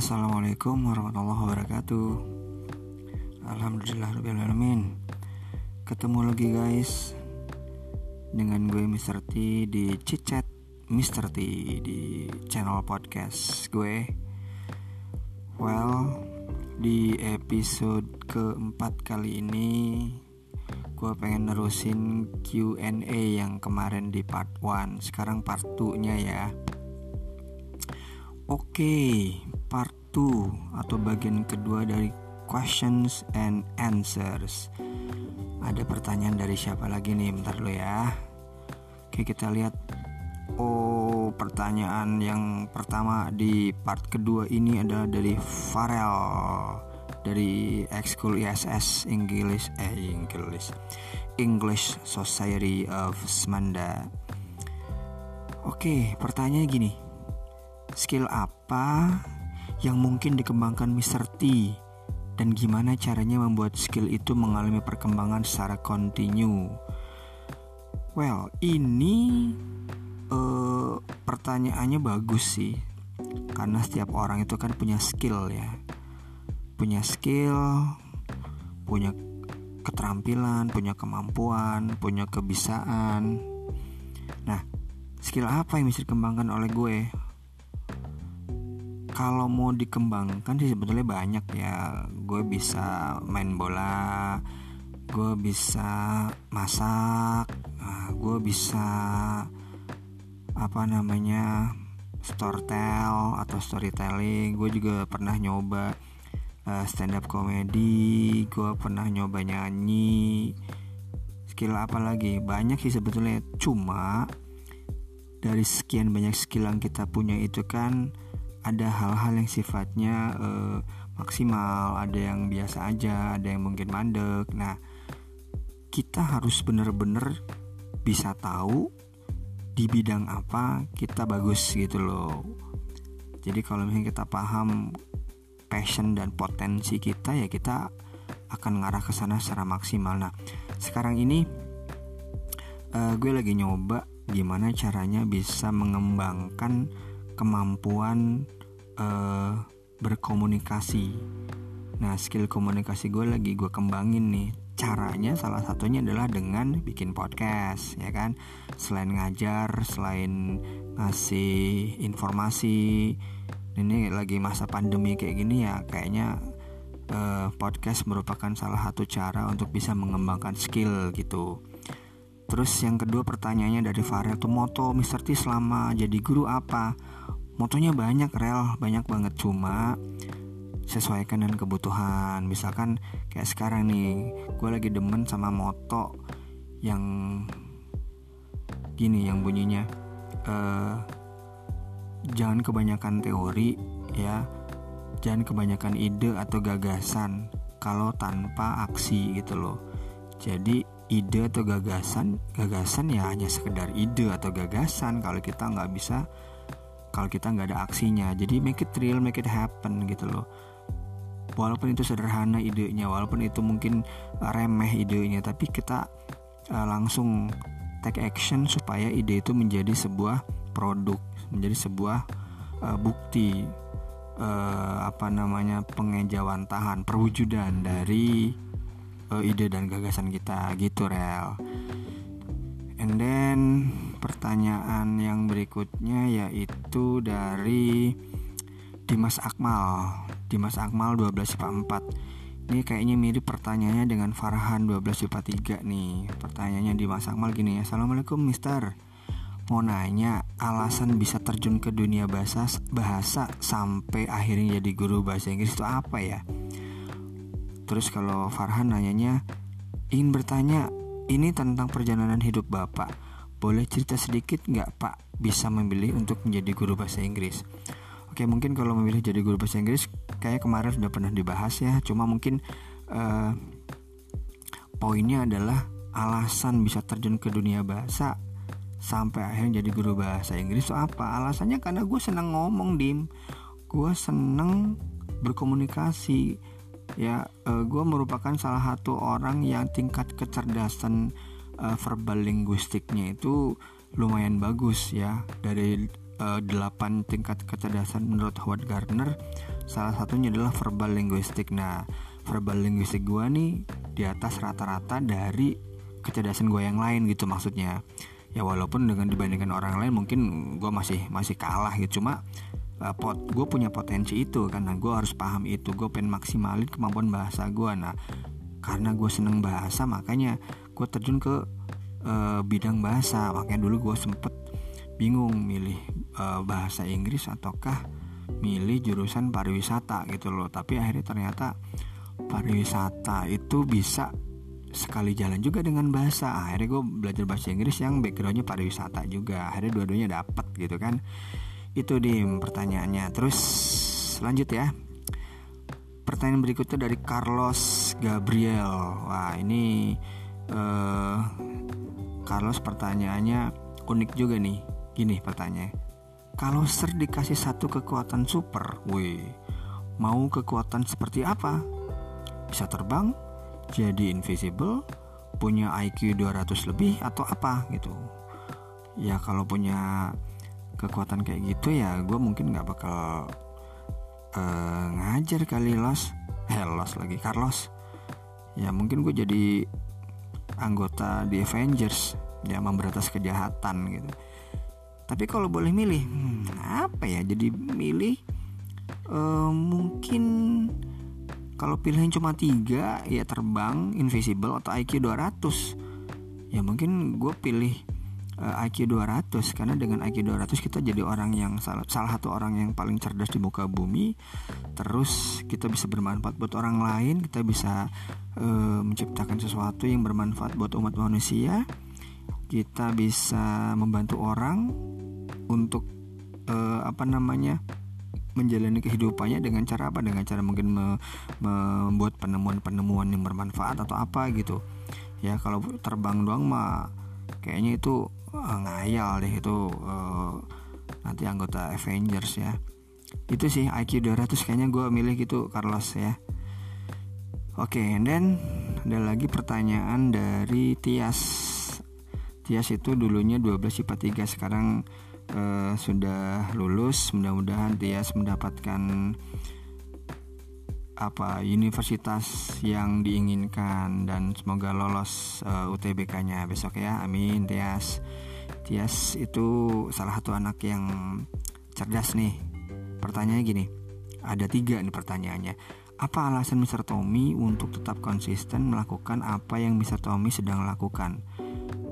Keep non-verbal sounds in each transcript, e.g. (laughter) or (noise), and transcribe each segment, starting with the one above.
Assalamualaikum warahmatullahi wabarakatuh Alhamdulillah. Ketemu lagi guys Dengan gue Mr. T di Cicet Mr. T di channel podcast gue Well Di episode keempat kali ini Gue pengen nerusin Q&A yang kemarin di part 1 Sekarang part 2 nya ya Oke, part 2 atau bagian kedua dari questions and answers. Ada pertanyaan dari siapa lagi nih? Bentar dulu ya. Oke, kita lihat. Oh, pertanyaan yang pertama di part kedua ini adalah dari Farel dari Ekskul ISS English eh English English Society of Semanda. Oke, pertanyaannya gini skill apa yang mungkin dikembangkan Mr. T dan gimana caranya membuat skill itu mengalami perkembangan secara kontinu. Well, ini uh, pertanyaannya bagus sih, karena setiap orang itu kan punya skill ya, punya skill, punya keterampilan, punya kemampuan, punya kebisaan. Nah, skill apa yang bisa dikembangkan oleh gue? Kalau mau dikembangkan sih sebetulnya banyak ya. Gue bisa main bola gue bisa masak nah, gue bisa apa namanya storytell atau storytelling. Gue juga pernah nyoba uh, stand up comedy gue pernah nyoba nyanyi skill apa lagi? Banyak sih sebetulnya. Cuma dari sekian banyak skill yang kita punya itu kan ada hal-hal yang sifatnya uh, maksimal, ada yang biasa aja, ada yang mungkin mandek. Nah, kita harus bener-bener bisa tahu di bidang apa kita bagus gitu loh. Jadi kalau misalnya kita paham passion dan potensi kita ya kita akan ngarah ke sana secara maksimal. Nah, sekarang ini uh, gue lagi nyoba gimana caranya bisa mengembangkan kemampuan uh, berkomunikasi. Nah, skill komunikasi gue lagi gue kembangin nih. Caranya salah satunya adalah dengan bikin podcast, ya kan? Selain ngajar, selain ngasih informasi, ini lagi masa pandemi kayak gini ya, kayaknya uh, podcast merupakan salah satu cara untuk bisa mengembangkan skill gitu. Terus yang kedua pertanyaannya dari Farel tuh moto Mr. T selama jadi guru apa? Motonya banyak rel, banyak banget cuma sesuaikan dengan kebutuhan. Misalkan kayak sekarang nih, gue lagi demen sama moto yang gini yang bunyinya uh, jangan kebanyakan teori ya, jangan kebanyakan ide atau gagasan kalau tanpa aksi gitu loh. Jadi ide atau gagasan gagasan ya hanya sekedar ide atau gagasan kalau kita nggak bisa kalau kita nggak ada aksinya. Jadi make it real make it happen gitu loh. Walaupun itu sederhana idenya walaupun itu mungkin remeh idenya tapi kita uh, langsung take action supaya ide itu menjadi sebuah produk menjadi sebuah uh, bukti uh, apa namanya pengejawantahan perwujudan dari uh, ide dan gagasan kita gitu rel. And then pertanyaan yang berikutnya yaitu dari Dimas Akmal. Dimas Akmal 12 IPA 4 ini kayaknya mirip pertanyaannya dengan Farhan 12 IPA 3 nih. Pertanyaannya Dimas Akmal gini Assalamualaikum Mister. Mau nanya alasan bisa terjun ke dunia bahasa bahasa sampai akhirnya jadi guru bahasa Inggris itu apa ya Terus kalau Farhan nanyanya ingin bertanya ini tentang perjalanan hidup Bapak. Boleh cerita sedikit nggak Pak bisa memilih untuk menjadi guru bahasa Inggris? Oke mungkin kalau memilih jadi guru bahasa Inggris kayak kemarin sudah pernah dibahas ya. Cuma mungkin uh, poinnya adalah alasan bisa terjun ke dunia bahasa sampai akhirnya jadi guru bahasa Inggris itu apa? Alasannya karena gue seneng ngomong dim, gue seneng berkomunikasi ya uh, eh, gue merupakan salah satu orang yang tingkat kecerdasan uh, verbal linguistiknya itu lumayan bagus ya. Dari uh, eh, 8 tingkat kecerdasan menurut Howard Gardner salah satunya adalah verbal linguistik. Nah verbal linguistik gue nih di atas rata-rata dari kecerdasan gue yang lain gitu maksudnya. Ya walaupun dengan dibandingkan orang lain mungkin gue masih masih kalah gitu. Cuma uh, pot gue punya potensi itu karena gue harus paham itu. Gue pengen maksimalin kemampuan bahasa gue nah karena gue seneng bahasa makanya gue terjun ke uh, bidang bahasa. Makanya dulu gue sempet bingung milih uh, bahasa Inggris ataukah milih jurusan pariwisata gitu loh. Tapi akhirnya ternyata pariwisata itu bisa sekali jalan juga dengan bahasa. Akhirnya gue belajar bahasa Inggris yang backgroundnya pariwisata juga. Akhirnya dua-duanya dapet gitu kan itu di pertanyaannya. Terus lanjut ya. Pertanyaan berikutnya dari Carlos Gabriel. Wah ini uh, Carlos pertanyaannya unik juga nih. Gini pertanyaan kalau Ser dikasih satu kekuatan super wih mau kekuatan seperti apa? Bisa terbang, jadi invisible, punya IQ 200 lebih atau apa gitu. Ya kalau punya kekuatan kayak gitu ya gue mungkin nggak bakal uh, ngajar kali los, eh los lagi Carlos. Ya mungkin gue jadi anggota di Avengers ya memberantas kejahatan gitu. Tapi kalau boleh milih, hmm, apa ya? Jadi milih uh, mungkin kalau pilihan cuma tiga ya terbang invisible atau IQ 200 ya mungkin gue pilih uh, IQ 200 karena dengan IQ 200 kita jadi orang yang salah, salah satu orang yang paling cerdas di muka bumi. Terus kita bisa bermanfaat buat orang lain kita bisa uh, menciptakan sesuatu yang bermanfaat buat umat manusia. Kita bisa membantu orang untuk uh, apa namanya menjalani kehidupannya dengan cara apa? Dengan cara mungkin me, membuat penemuan-penemuan yang bermanfaat atau apa gitu. Ya kalau terbang doang mah kayaknya itu uh, ngayal deh itu uh, nanti anggota Avengers ya. Itu sih IQ 200 kayaknya gue milih gitu Carlos ya. Oke okay, and then ada lagi pertanyaan dari Tias. Tias itu dulunya 12 IPA 3 sekarang uh, sudah lulus. Mudah-mudahan Tias mendapatkan apa universitas yang diinginkan dan semoga lolos uh, eh, UTBK-nya besok ya amin Tias Tias itu salah satu anak yang cerdas nih pertanyaannya gini ada tiga nih pertanyaannya apa alasan Mr. Tommy untuk tetap konsisten melakukan apa yang Mr. Tommy sedang lakukan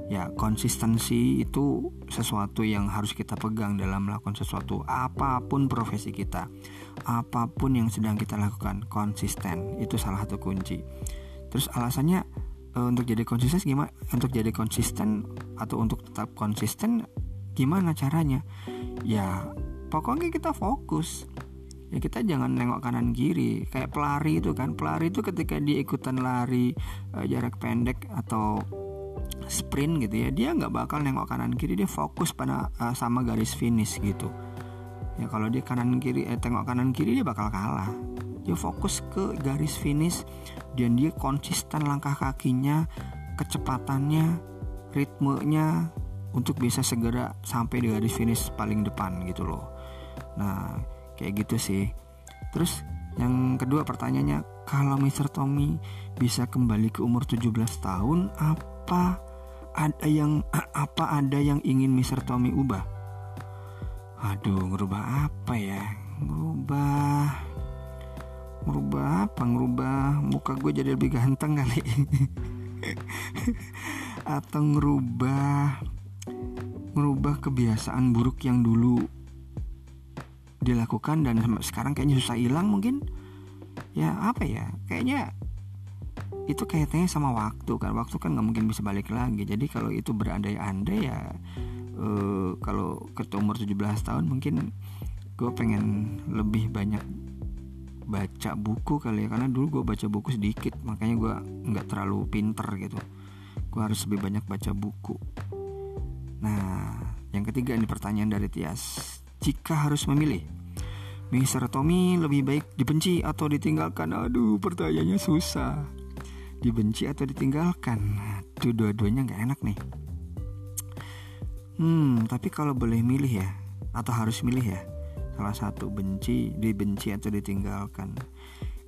ya konsistensi itu sesuatu yang harus kita pegang dalam melakukan sesuatu apa pun profesi kita apa pun yang sedang kita lakukan konsisten itu salah satu kunci. Terus alasannya e, untuk jadi konsisten gimana untuk jadi konsisten atau untuk tetap konsisten gimana caranya? Ya pokoknya kita fokus. Ya kita jangan nengok kanan kiri kayak pelari itu kan. Pelari itu ketika dia ikutan lari e, jarak pendek atau sprint gitu ya dia nggak bakal nengok kanan kiri dia fokus pada uh, sama garis finish gitu. Ya kalau dia kanan kiri eh, tengok kanan kiri dia bakal kalah. Dia fokus ke garis finish dan dia konsisten langkah kakinya kecepatannya ritmenya untuk bisa segera sampai di garis finish paling depan gitu loh. Nah kayak gitu sih. Terus yang kedua pertanyaannya kalau Mr. Tommy bisa kembali ke umur 17 tahun apa ada yang (clears throat) apa ada yang ingin Mr. Tommy ubah? Aduh, ngerubah apa ya? Ngerubah Ngerubah apa? Ngerubah muka gue jadi lebih ganteng kali (laughs) Atau ngerubah Ngerubah kebiasaan buruk yang dulu Dilakukan dan sekarang kayaknya susah hilang mungkin Ya apa ya Kayaknya itu kaitannya sama waktu kan. Waktu kan nggak mungkin bisa balik lagi. Jadi kalau itu berandai-andai ya uh, kalau ke umur 17 tahun mungkin gue pengen lebih banyak baca buku kali ya. Karena dulu gue baca buku sedikit makanya gue nggak terlalu pinter gitu. Gue harus lebih banyak baca buku. Nah yang ketiga ini pertanyaan dari Tias. Jika harus memilih Mr. Tommy lebih baik dibenci atau ditinggalkan? Aduh pertanyaannya susah dibenci atau ditinggalkan? Itu dua-duanya nggak enak nih. Hmm tapi kalau boleh milih ya atau harus milih ya salah satu benci dibenci atau ditinggalkan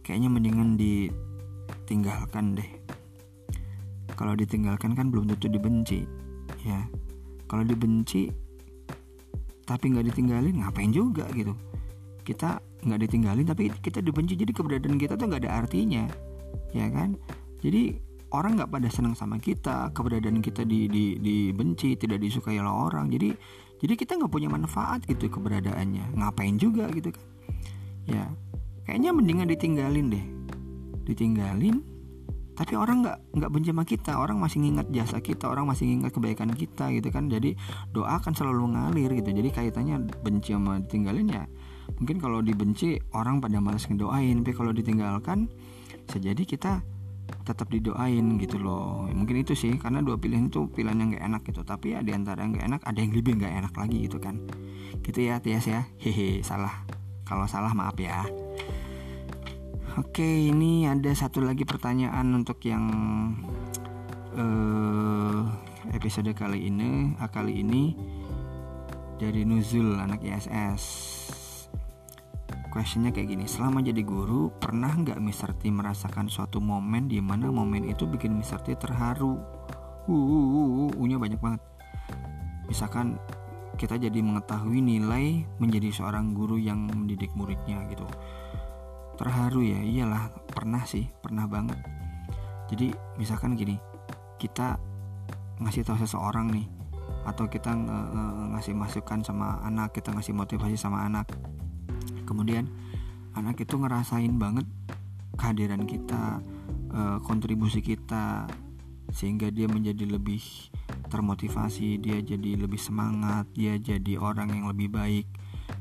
kayaknya mendingan ditinggalkan deh. Kalau ditinggalkan kan belum tentu dibenci ya. Kalau dibenci tapi nggak ditinggalin ngapain juga gitu? Kita nggak ditinggalin tapi kita dibenci jadi keberadaan kita tuh nggak ada artinya ya kan jadi orang nggak pada senang sama kita keberadaan kita di, di dibenci tidak disukai oleh orang. Jadi jadi kita nggak punya manfaat gitu keberadaannya. Ngapain juga gitu kan? Ya kayaknya mendingan ditinggalin deh. Ditinggalin tapi orang nggak nggak benci sama kita. Orang masih ngingat jasa kita orang masih ngingat kebaikan kita gitu kan. Jadi doa akan selalu ngalir gitu. Jadi kaitannya benci sama tinggalin ya mungkin kalau dibenci orang pada malas ngedoain. Tapi kalau ditinggalkan bisa jadi kita tetap didoain gitu loh. Mungkin itu sih karena dua pilihan itu pilihan yang gak enak gitu. Tapi ya di antara yang gak enak ada yang lebih gak enak lagi gitu kan. Gitu ya Tias ya. Hehe salah. Kalau salah maaf ya. Oke, ini ada satu lagi pertanyaan untuk yang uh, episode kali ini, uh, kali ini. Dari Nuzul anak ISS. Questionnya kayak gini, selama jadi guru pernah nggak Mr. T merasakan suatu momen di mana momen itu bikin Mr. T terharu? Uh, uh, uh, uh, nya banyak banget. Misalkan kita jadi mengetahui nilai menjadi seorang guru yang mendidik muridnya gitu terharu ya iyalah pernah sih pernah banget jadi misalkan gini kita ngasih tahu seseorang nih atau kita ngasih masukan sama anak kita ngasih motivasi sama anak kemudian anak itu ngerasain banget kehadiran kita e, kontribusi kita sehingga dia menjadi lebih termotivasi dia jadi lebih semangat dia jadi orang yang lebih baik.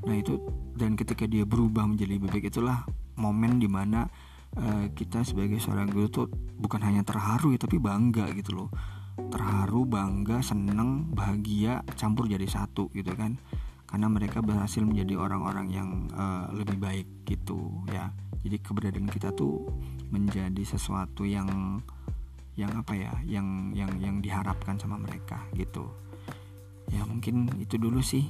Nah itu dan ketika dia berubah menjadi lebih baik itulah momen di mana uh, kita sebagai seorang guru tuh bukan hanya terharu ya tapi bangga gitu loh. Terharu bangga seneng bahagia campur jadi satu gitu kan. Karena mereka berhasil menjadi orang-orang yang uh, lebih baik gitu ya jadi keberadaan kita tuh menjadi sesuatu yang yang apa ya yang yang yang diharapkan sama mereka gitu. Ya mungkin itu dulu sih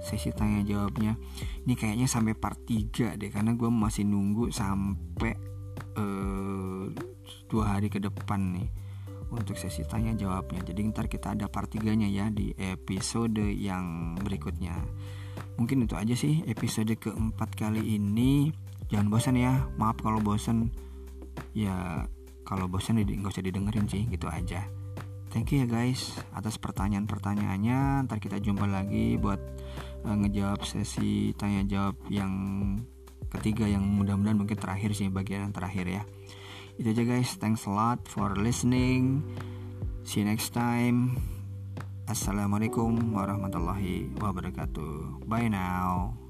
sesi tanya jawabnya. Ini kayaknya sampai part 3 deh karena gue masih nunggu sampai uh, dua hari ke depan nih untuk sesi tanya jawabnya. Jadi ntar kita ada part 3 nya ya di episode yang berikutnya. Mungkin itu aja sih episode keempat kali ini jangan bosan ya. Maaf kalau bosan ya kalau bosan nggak usah didengerin sih gitu aja. Thank you ya guys atas pertanyaan-pertanyaannya. Ntar kita jumpa lagi buat uh, ngejawab sesi tanya jawab yang ketiga yang mudah-mudahan mungkin terakhir sih bagian yang terakhir ya. Itu aja guys. Thanks a lot for listening. See you next time. Assalamualaikum warahmatullahi wabarakatuh. Bye now